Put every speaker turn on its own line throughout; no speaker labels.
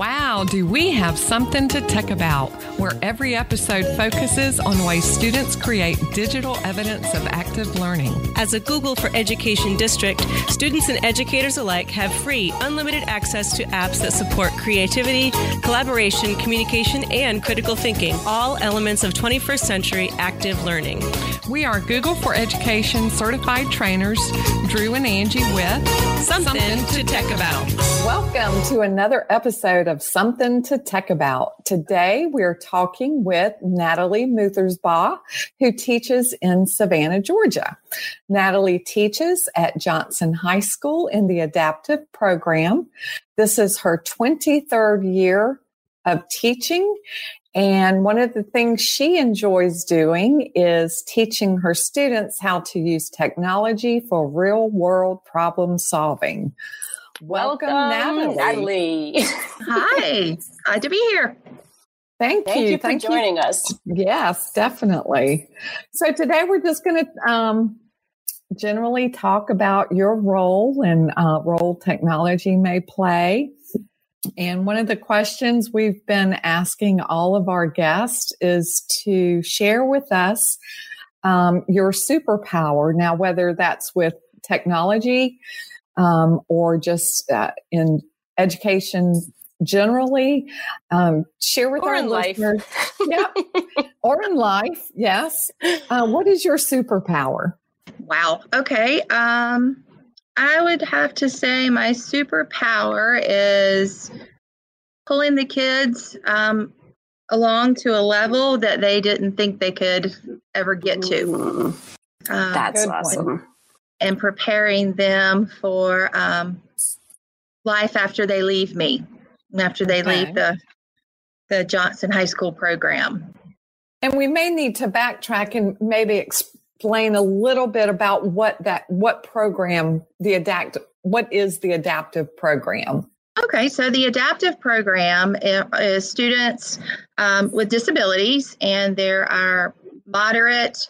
Wow, do we have something to tech about? Where every episode focuses on ways students create digital evidence of active learning.
As a Google for Education district, students and educators alike have free, unlimited access to apps that support creativity, collaboration, communication, and critical thinking, all elements of 21st century active learning.
We are Google for Education certified trainers, Drew and Angie with
Something, something to Tech About.
Welcome to another episode of Something to Tech About. Today we're talking with Natalie Muthersbaugh, who teaches in Savannah, Georgia. Natalie teaches at Johnson High School in the adaptive program. This is her 23rd year of teaching. And one of the things she enjoys doing is teaching her students how to use technology for real world problem solving. Welcome, Welcome Natalie.
Natalie. Hi, glad to be here.
Thank,
Thank
you.
you for
Thank
joining us.
Yes, definitely. So today we're just going to um, generally talk about your role and uh, role technology may play. And one of the questions we've been asking all of our guests is to share with us um, your superpower. Now, whether that's with technology, um, or just uh, in education generally. Um, share with
or
our
listeners.
yep. or in life, yes. Uh, what is your superpower?
Wow. Okay. Um, I would have to say my superpower is pulling the kids um, along to a level that they didn't think they could ever get to.
Uh, That's awesome. One
and preparing them for um, life after they leave me, after they okay. leave the the Johnson High School program.
And we may need to backtrack and maybe explain a little bit about what that what program the adapt what is the adaptive program.
Okay, so the adaptive program is students um, with disabilities, and there are moderate,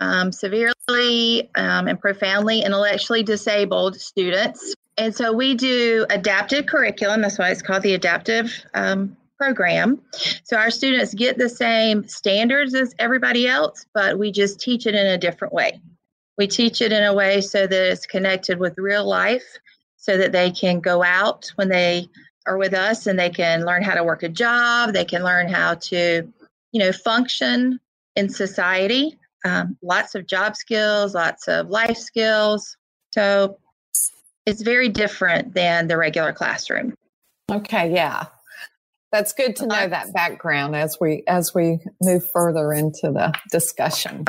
um, severely um, and profoundly intellectually disabled students. And so we do adaptive curriculum. That's why it's called the adaptive um, program. So our students get the same standards as everybody else, but we just teach it in a different way. We teach it in a way so that it's connected with real life, so that they can go out when they are with us and they can learn how to work a job, they can learn how to, you know, function in society um, lots of job skills, lots of life skills. So it's very different than the regular classroom.
Okay, yeah. That's good to know that background as we as we move further into the discussion.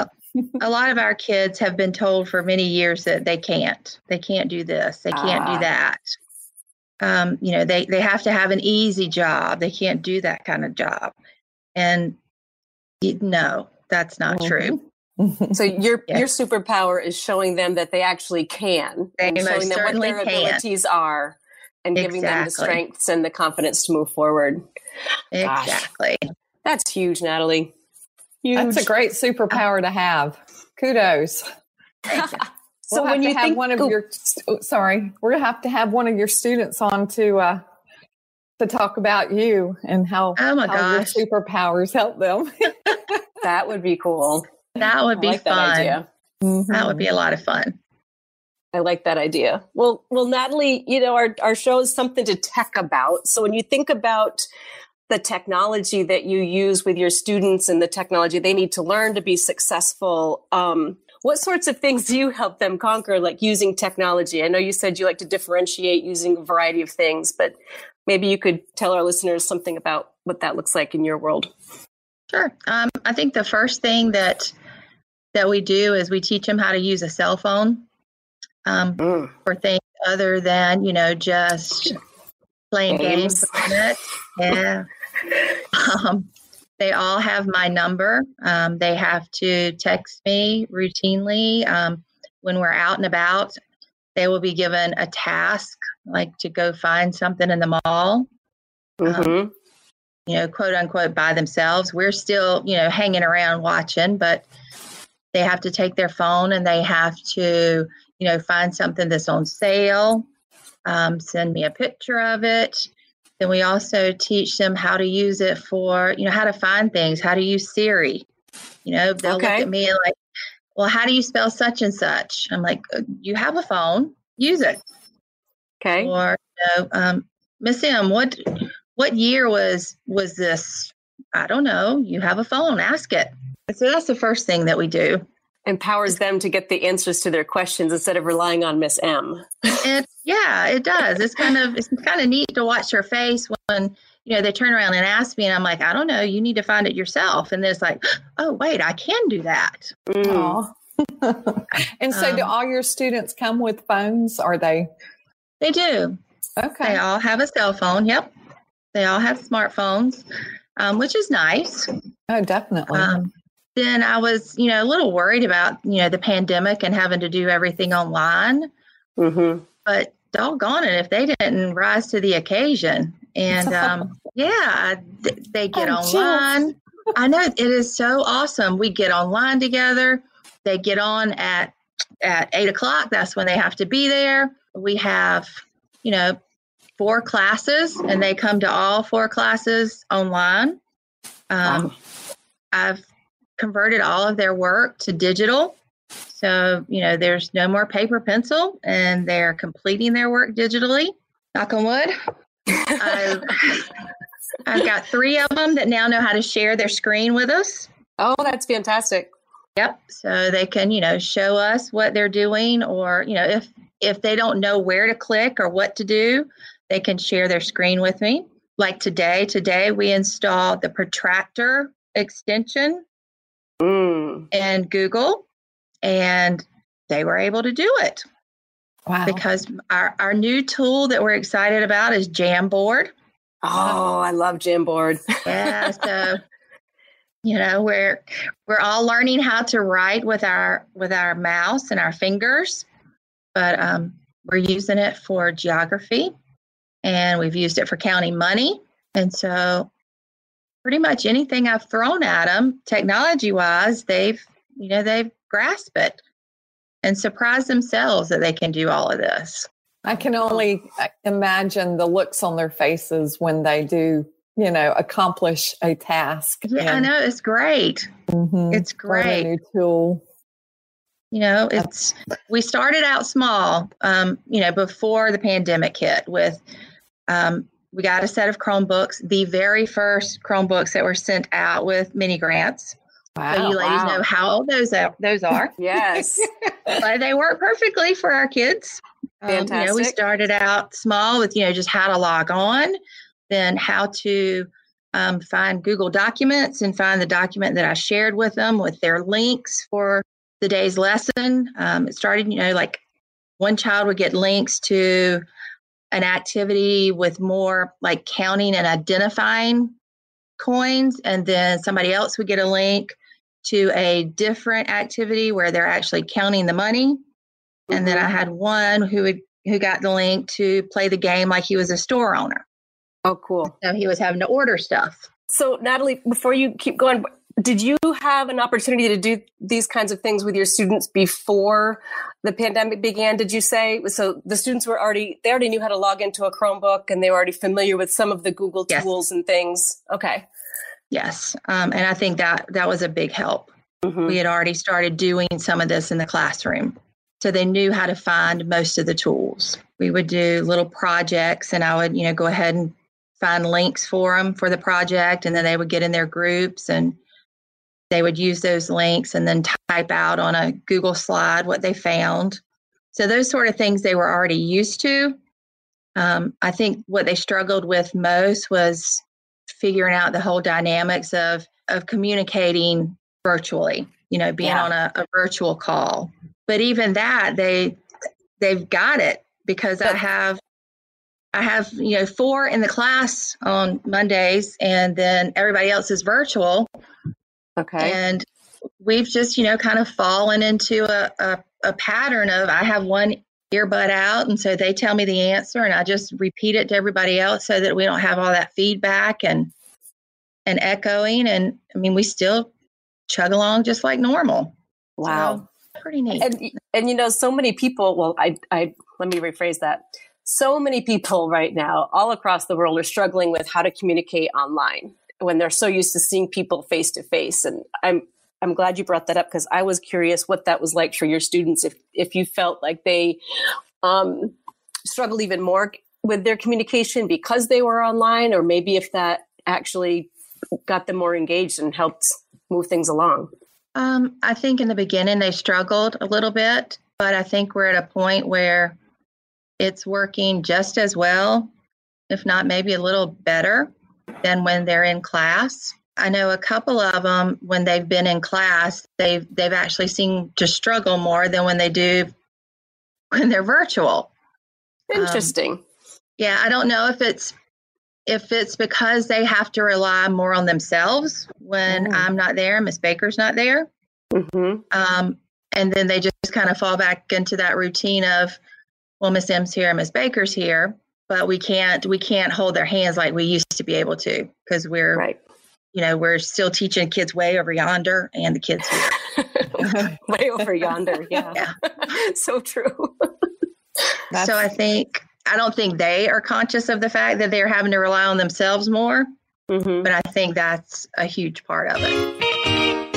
a lot of our kids have been told for many years that they can't. They can't do this. They can't do that. Um, you know, they they have to have an easy job. They can't do that kind of job. And no, that's not mm-hmm. true.
so your yes. your superpower is showing them that they actually can,
they
and showing them what their
can.
abilities are, and exactly. giving them the strengths and the confidence to move forward.
Exactly.
Gosh, that's huge, Natalie.
Huge. That's a great superpower to have. Kudos. so we'll when you have think, one of oh. your sorry, we're gonna have to have one of your students on to uh, to talk about you and how,
oh my
how
gosh.
your superpowers help them.
that would be cool.
That would be
like
fun.
That.
Mm-hmm. that would be a lot of fun.
I like that idea. Well, well, Natalie, you know, our, our show is something to tech about. So when you think about the technology that you use with your students and the technology they need to learn to be successful, um, what sorts of things do you help them conquer, like using technology? I know you said you like to differentiate using a variety of things, but maybe you could tell our listeners something about what that looks like in your world.
Sure. Um, I think the first thing that that we do is we teach them how to use a cell phone um, mm. for things other than you know just playing games, games Yeah. um, they all have my number. Um, they have to text me routinely um, when we're out and about. They will be given a task, like to go find something in the mall. Um, mm-hmm. you know, quote unquote, by themselves. We're still, you know, hanging around watching, but they have to take their phone and they have to, you know, find something that's on sale, um, send me a picture of it. then we also teach them how to use it for, you know, how to find things, how to use Siri. You know, they'll
Okay.
look at me and like, well, how do you spell such and such? I'm like, "Uh, you have a phone, use it.
Okay.
Or, you know, um, Miss M, what what year was was this? I don't know. You have a phone, ask it. So that's the first thing that we do.
Empowers them to get the answers to their questions instead of relying on Miss M.
It, yeah, it does. It's kind of it's kind of neat to watch her face when you know they turn around and ask me, and I'm like, I don't know. You need to find it yourself. And then it's like, oh wait, I can do that.
Mm.
And so, do
Um,
all your students come with phones? Are they
They do.
okay?
They all have a cell phone. Yep, they all have smartphones, um, which is nice.
oh, definitely.
Um, then I was, you know, a little worried about, you know, the pandemic and having to do everything online.
Mm-hmm.
But doggone it, if they didn't rise to the occasion. And um, yeah, th- they get
Oh,
online. I know it is so awesome. We get online together. They get on at at eight o'clock. That's when they have to be there. We have, you know, four classes, and they come to all four classes online. Um,
Wow.
I've converted all of their work to digital. So, you know, there's no more paper pencil and they're completing their work digitally. Knock on wood. I've, I've got three of them that now know how to share their screen with us.
oh, that's fantastic.
Yep. So they can, you know, show us what they're doing or, you know, if if they don't know where to click or what to do, they can share their screen with me. Like today, today we installed the protractor extension
Mm.
in Google and they were able to do it
wow.
because our, our new tool that we're excited about is Jamboard.
Oh, I love Jamboard.
Yeah, so you know, we're we're all learning how to write with our with our mouse and our fingers, but um, we're using it for geography, and we've used it for counting money, and so pretty much anything I've thrown at them, technology wise, they've you know they've grasped it and surprised themselves that they can do all of this.
I can only uh, imagine the looks on their faces when they do, you know, accomplish a task.
Yeah, I know it's great.
Mhm.
It's great.
new tool.
You know, it's we started out small, um, you know, before the pandemic hit with um, we got a set of Chromebooks, the very first Chromebooks that were sent out with mini grants.
Wow.
so you ladies
wow.
know how old those are, those are.
Yes.
but they work perfectly for our kids. Um, you know, we started out small with, you know, just how to log on, then how to um, find Google Documents and find the document that I shared with them with their links for the day's lesson. Um, it started, you know, like one child would get links to an activity with more like counting and identifying coins, and then somebody else would get a link to a different activity where they're actually counting the money. And then I mm-hmm. had one who would who got the link to play the game like he was a store owner.
Oh, cool.
So he was having to order stuff.
So, Natalie, before you keep going, did you have an opportunity to do these kinds of things with your students before the pandemic began? Did you say so? The students were already they already knew how to log into a Chromebook and they were already familiar with some of the Google
Yes.
tools and things. Okay.
Yes, um, and I think that that was a big help.
Mhm.
We had already started doing some of this in the classroom, so they knew how to find most of the tools. We would do little projects, and I would, you know, go ahead and find links for them for the project, and then they would get in their groups and they would use those links and then type out on a Google slide what they found. So those sort of things they were already used to. Um, I think what they struggled with most was figuring out the whole dynamics of of communicating virtually you know being
Yeah.
on a, a virtual call but even that they they've got it because i have i have you know four in the class on mondays and then everybody else is virtual
Okay.
and we've just you know kind of fallen into a, a, a pattern of i have one earbud out and so they tell me the answer and i just repeat it to everybody else so that we don't have all that feedback and and echoing and i mean we still chug along just like normal
wow.
So, pretty neat
and and you know so many people well i i let me rephrase that so many people right now, all across the world, are struggling with how to communicate online when they're so used to seeing people face to face. And I'm I'm glad you brought that up because I was curious what that was like for your students. If if you felt like they um, struggled even more with their communication because they were online, or maybe if that actually got them more engaged and helped move things along.
Um, I think in the beginning they struggled a little bit, but I think we're at a point where it's working just as well, if not maybe a little better than when they're in class. I know a couple of them when they've been in class, they've they've actually seemed to struggle more than when they do when they're virtual.
Interesting. Um,
yeah, I don't know if it's if it's because they have to rely more on themselves when mm. I'm not there, Miss Baker's not there. Mm-hmm. Um, and then they just kind of fall back into that routine of, well, Miss M's here, Miss Baker's here, but we can't we can't hold their hands like we used to be able to because we're right. you know we're still teaching kids way over yonder and the kids
here. way over yonder, yeah, yeah. so true.
so I think I don't think they are conscious of the fact that they're having to rely on themselves more. Mm-hmm. But I think that's a huge part of it.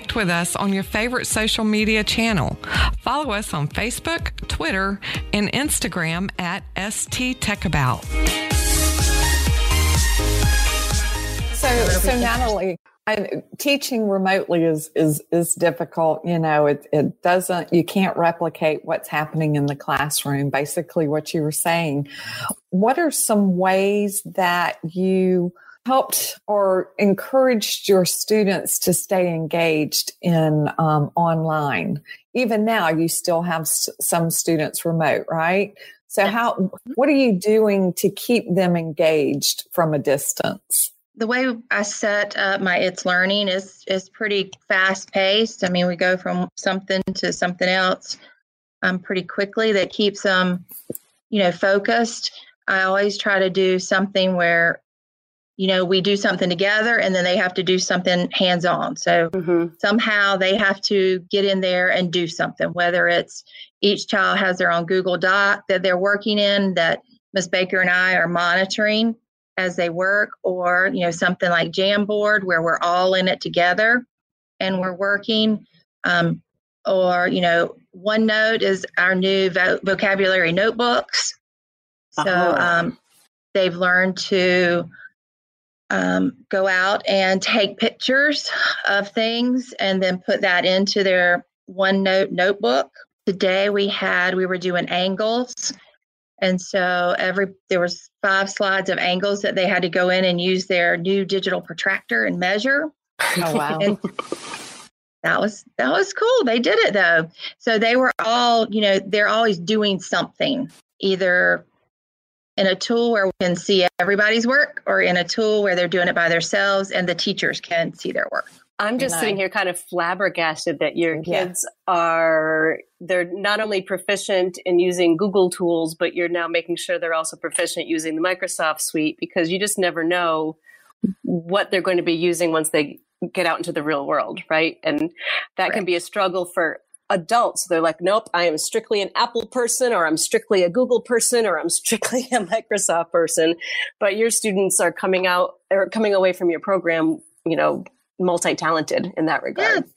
Connect with us on your favorite social media channel. Follow us on Facebook, Twitter, and Instagram at ST Tech About.
So, so Natalie, teaching remotely is is is difficult. You know, it it doesn't. You can't replicate what's happening in the classroom. Basically, what you were saying. What are some ways that you helped or encouraged your students to stay engaged in um, online? Even now, you still have s- some students remote, right? So, how what are you doing to keep them engaged from a distance?
the way I set up my itslearning is is pretty fast paced. I mean, we go from something to something else um, pretty quickly. That keeps them, you know, focused. I always try to do something where, you know, we do something together, and then they have to do something hands on. So mm-hmm. somehow they have to get in there and do something. Whether it's each child has their own Google Doc that they're working in that Miss Baker and I are monitoring as they work or you know something like jamboard where we're all in it together and we're working um, or you know onenote is our new vo- vocabulary notebooks so uh-huh. um, they've learned to um, go out and take pictures of things and then put that into their onenote notebook today we had we were doing angles and so every there was five slides of angles that they had to go in and use their new digital protractor and measure.
Oh wow. and
that was that was cool. They did it though. So they were all, you know, they're always doing something, either in a tool where we can see everybody's work or in a tool where they're doing it by themselves and the teachers can see their work.
I'm just sitting here kind of flabbergasted that your kids yeah. are they're not only proficient in using Google tools, but you're now making sure they're also proficient using the Microsoft suite because you just never know what they're going to be using once they get out into the real world, right? And that right. can be a struggle for adults. They're like, nope, I am strictly an Apple person, or I'm strictly a Google person, or I'm strictly a Microsoft person. But your students are coming out or coming away from your program, you know, multi-talented in that regard. Yeah.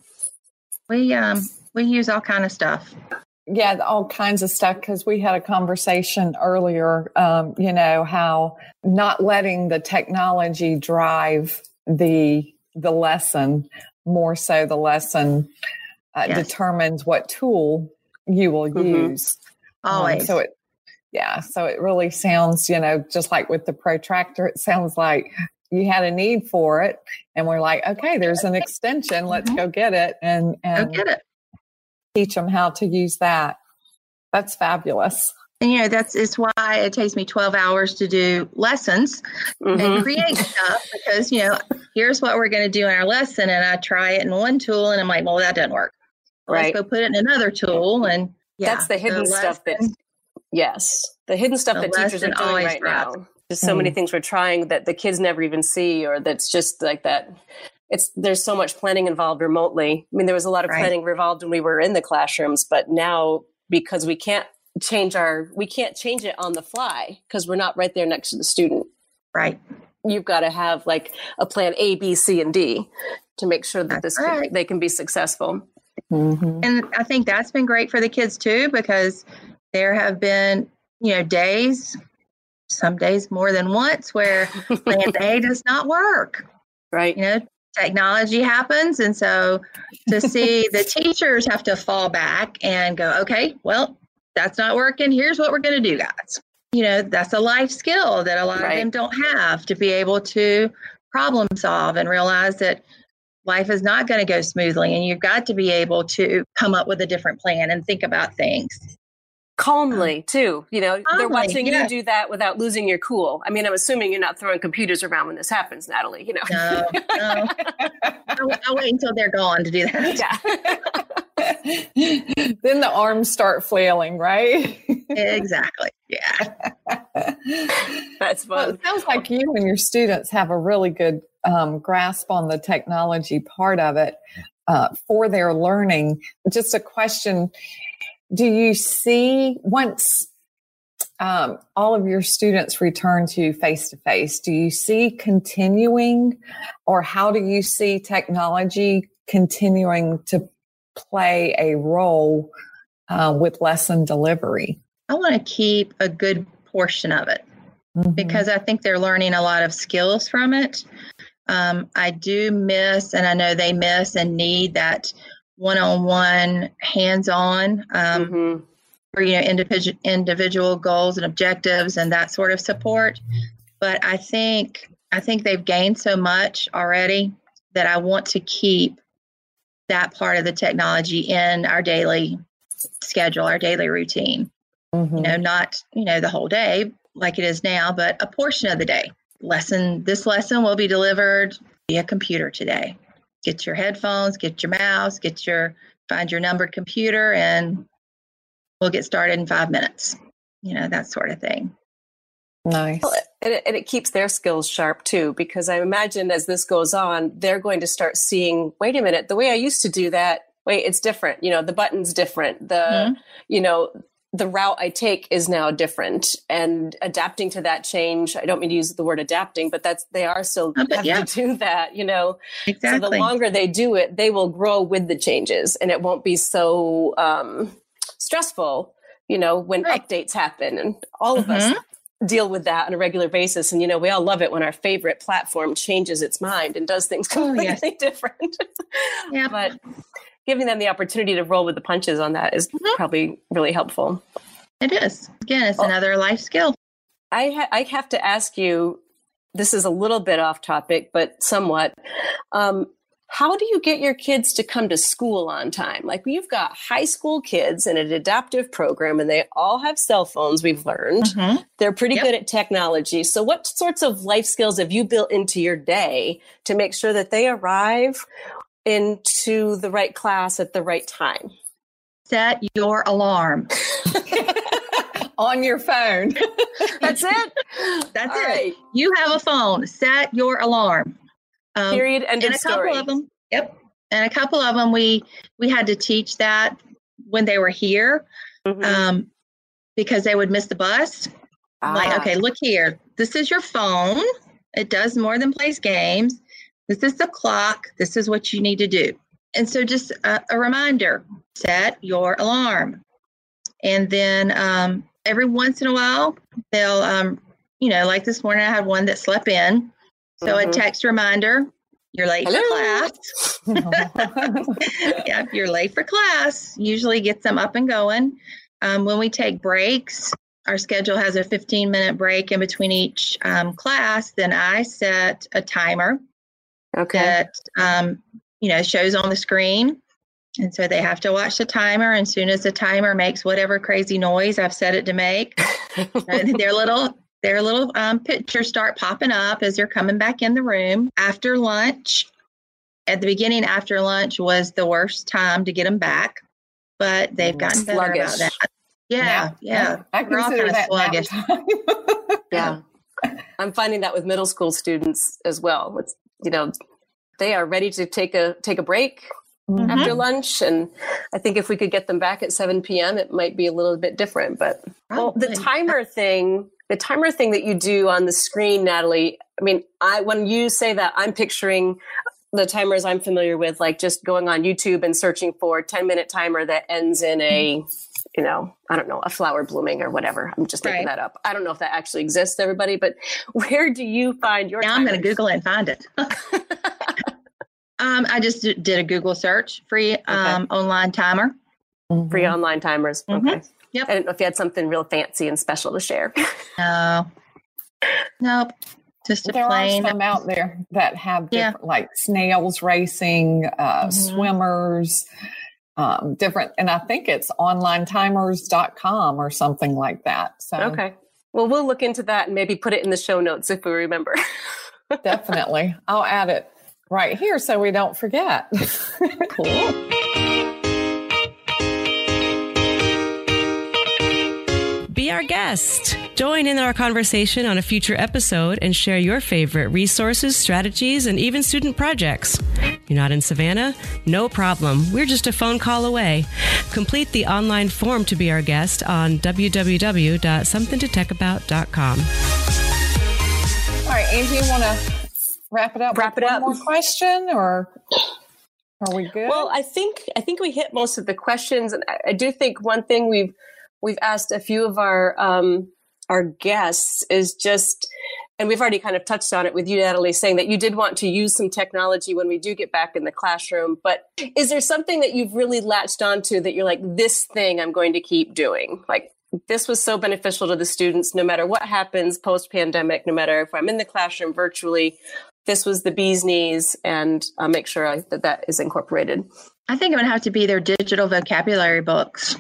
We um we use all kind of stuff.
Yeah, all kinds of stuff because we had a conversation earlier. Um, you know how not letting the technology drive the the lesson more so the lesson uh, yes. determines what tool you will mm-hmm. use.
Always.
Um, so it yeah, so it really sounds, you know, just like with the protractor, it sounds like you had a need for it and we're like okay there's an extension let's mm-hmm. go get it and and
go get it
teach them how to use that that's fabulous
and you know that's it's why it takes me 12 hours to do lessons mm-hmm. and create stuff because you know here's what we're going to do in our lesson and i try it in one tool and i'm like well that doesn't work right. let's go put it in another tool and
yeah, that's the hidden the stuff that yes the hidden stuff the that teachers are doing right now just so mm. many things we're trying that the kids never even see or that's just like that it's there's so much planning involved remotely. I mean, there was a lot of
Right.
planning involved when we were in the classrooms, but now because we can't change our we can't change it on the fly because we're not right there next to the student.
Right.
You've got to have like a plan A, B, C, and D to make sure that
That's
this can-
right.
they can be successful.
Mhm.
And I think that's been great for the kids too, because there have been, you know, days, some days more than once, where plan A does not work.
Right.
You know, technology happens. And so to see the teachers have to fall back and go, okay, well, that's not working. Here's what we're going to do, guys. You know, that's a life skill that a lot
Right.
of them don't have to be able to problem solve and realize that life is not going to go smoothly and you've got to be able to come up with a different plan and think about things.
Calmly too. You know, they're
Calmly,
watching
yeah.
you do that without losing your cool. I mean, I'm assuming you're not throwing computers around when this happens, Natalie. You know.
No, no. I'll, I'll wait until they're gone to do that.
yeah.
then the arms start flailing, right?
Exactly. Yeah.
That's
Well,
fun.
it sounds like you and your students have a really good um, grasp on the technology part of it uh, for their learning. Just a question Do you see once um, all of your students return to face to face, do you see continuing or how do you see technology continuing to play a role uh, with lesson delivery?
I want to keep a good portion of it.
Mhm.
because I think they're learning a lot of skills from it. Um, I do miss, and I know they miss and need that one-on-one, hands-on um,
Mhm.
for you know individual individual goals and objectives and that sort of support. But I think I think they've gained so much already that I want to keep that part of the technology in our daily schedule, our daily routine
Mhm.
you know not you know the whole day like it is now but a portion of the day lesson this lesson will be delivered via computer today get your headphones get your mouse get your find your numbered computer and we'll get started in five minutes you know that sort of thing
Nice.
Well, and it, and it keeps their skills sharp too, because I imagine as this goes on, they're going to start seeing, wait a minute, the way I used to do that, wait, it's different. You know, the button's different. The,
Mhm.
you know, the route I take is now different and adapting to that change. I don't mean to use the word adapting, but that's, they are still
but
having
yeah.
to do that, you know. Exactly. So the longer they do it, they will grow with the changes and it won't be so um, stressful, you know, when
Right.
updates happen and all of us deal with that on a regular basis. And, you know, we all love it when our favorite platform changes its mind and does things
Oh,
completely
yes.
different.
yeah
but giving them the opportunity to roll with the punches on that is
Mhm.
probably really helpful.
it is again it's
Oh.
another life skill
I, ha- I have to ask you this is a little bit off topic, but somewhat. Um, how do you get your kids to come to school on time? Like you've got high school kids in an adaptive program and they all have cell phones, we've learned.
Mhm.
They're pretty
Yep.
good at technology. So, what sorts of life skills have you built into your day to make sure that they arrive into the right class at the right time?
set your alarm
On your phone.
That's it.
That's
All
it.
right.
you have a phone set your alarm um,
Period. End
and a couple of them yep and a couple of them we we had to teach that when they were here
Mhm.
um, because they would miss the bus I'm like
Ah.
okay look here this is your phone it does more than plays games this is the clock this is what you need to do and so just a, a reminder set your alarm and then um, every once in a while they'll um, you know like this morning i had one that slept in so a
Mhm.
text reminder you're late
Hello.
for class yeah, you're late for class, usually gets them up and going. Um, when we take breaks, our schedule has a 15 minute break in between each um, class. Then I set a timer
Okay.
that um, you know shows on the screen, and so they have to watch the timer. And soon as the timer makes whatever crazy noise I've set it to make, their little their little um, pictures start popping up as they're coming back in the room after lunch. At the beginning, after lunch was the worst time to get them back, but they've gotten better about
Sluggish.
that. Yeah, yeah.
I
We're all kind of
that
sluggish.
yeah. I'm finding that with middle school students as well. It's, you know, they are ready to take a take a break mm-hmm. after lunch. And I think if we could get them back at 7 p.m., it might be a little bit different. But well, the timer thing, the timer thing that you do on the screen, Natalie, I mean, I when you say that, I'm picturing the timers I'm familiar with, like just going on YouTube and searching for 10 minute timer that ends in a, you know, I don't know, a flower blooming or whatever. I'm just making right. that up. I don't know if that actually exists, everybody, but where do you find your
Now timers? I'm going to Google it and find it. um, I just did a Google search, free um, okay. online timer.
Mm-hmm. Free online timers. Mm-hmm. Okay. Yep. I didn't know if you had something real fancy and special to share.
no. Nope. Just a
there
plain.
are some out there that have different, yeah. like snails racing, uh, mm-hmm. swimmers, um, different. And I think it's onlinetimers.com or something like that. So,
okay. Well, we'll look into that and maybe put it in the show notes if we remember.
definitely. I'll add it right here so we don't forget.
cool.
Be our guest. Join in our conversation on a future episode and share your favorite resources, strategies, and even student projects. You're not in Savannah? No problem. We're just a phone call away. Complete the online form to be our guest on www.somethingtotechAbout.com.
All right, Angie, you want to wrap it up?
Wrap it up.
One more question, or are we good?
Well, I think I think we hit most of the questions, and I, I do think one thing we've we've asked a few of our um, our guests is just and we've already kind of touched on it with you natalie saying that you did want to use some technology when we do get back in the classroom but is there something that you've really latched onto that you're like this thing i'm going to keep doing? Like this was so beneficial to the students no matter what happens post pandemic no matter if i'm in the classroom virtually this was the bee's knees and i'll make sure I, that that is incorporated.
I think it would have to be their digital vocabulary books.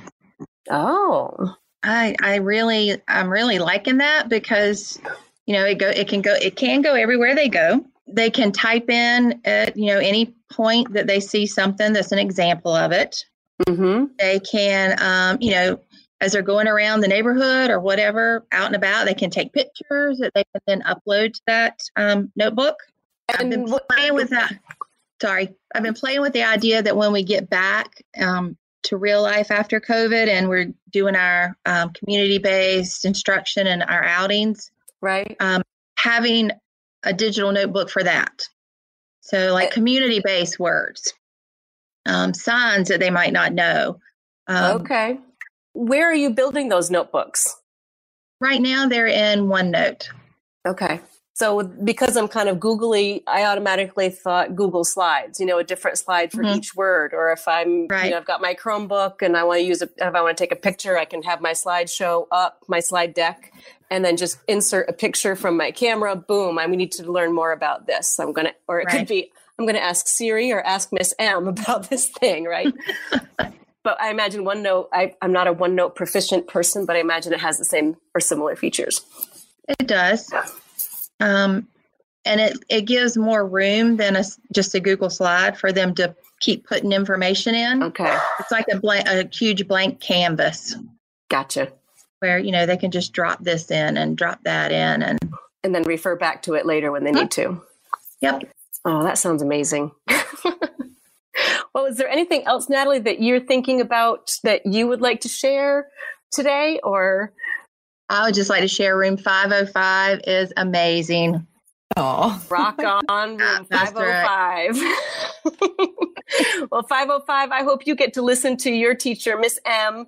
Oh
I I really I'm really liking that because you know it go it can go it can go everywhere they go. They can type in at you know any point that they see something that's an example of it.
Mm-hmm.
They can um, you know as they're going around the neighborhood or whatever out and about they can take pictures that they can then upload to that um, notebook. And I've been playing with that. Sorry, I've been playing with the idea that when we get back, um, to real life after COVID, and we're doing our um, community based instruction and our outings.
Right.
Um, having a digital notebook for that. So, like eh. community based words, um, signs that they might not know.
Um, okay. Where are you building those notebooks?
Right now, they're in OneNote.
Okay. So because I'm kind of googly, I automatically thought Google Slides, you know, a different slide for mm-hmm. each word. Or if I'm, right. you know, I've got my Chromebook and I want to use it, if I want to take a picture, I can have my slideshow up, my slide deck, and then just insert a picture from my camera. Boom, I need to learn more about this. I'm going to, or it right. could be, I'm going to ask Siri or ask Miss M about this thing, right? but I imagine OneNote, I, I'm not a OneNote proficient person, but I imagine it has the same or similar features.
It does. Um, and it, it gives more room than a, just a Google slide for them to keep putting information in.
Okay.
It's like a blank, a huge blank canvas.
Gotcha.
Where, you know, they can just drop this in and drop that in and
and then refer back to it later when they need to.
Yep.
Oh, that sounds amazing. well, is there anything else, Natalie, that you're thinking about that you would like to share today or
I would just like to share room 505 is amazing.
Oh, rock on room 505. well, 505, I hope you get to listen to your teacher, Miss M,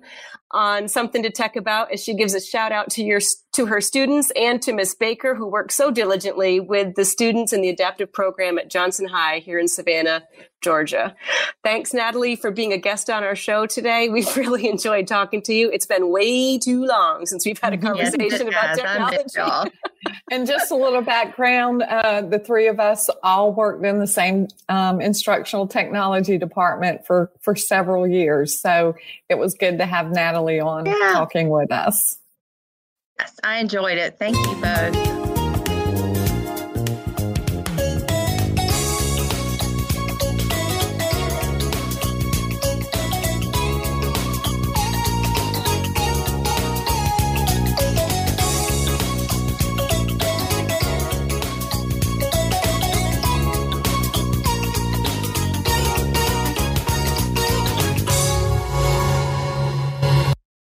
on something to tech about as she gives a shout out to your to her students and to Miss Baker, who works so diligently with the students in the adaptive program at Johnson High here in Savannah, Georgia. Thanks, Natalie, for being a guest on our show today. We've really enjoyed talking to you. It's been way too long since we've had a conversation yes, about technology.
and just a little background: uh, the three of us all worked in the same um, instructional technology department for for several years, so it was good to have Natalie on yeah. talking with us.
Yes, I enjoyed it. Thank you both.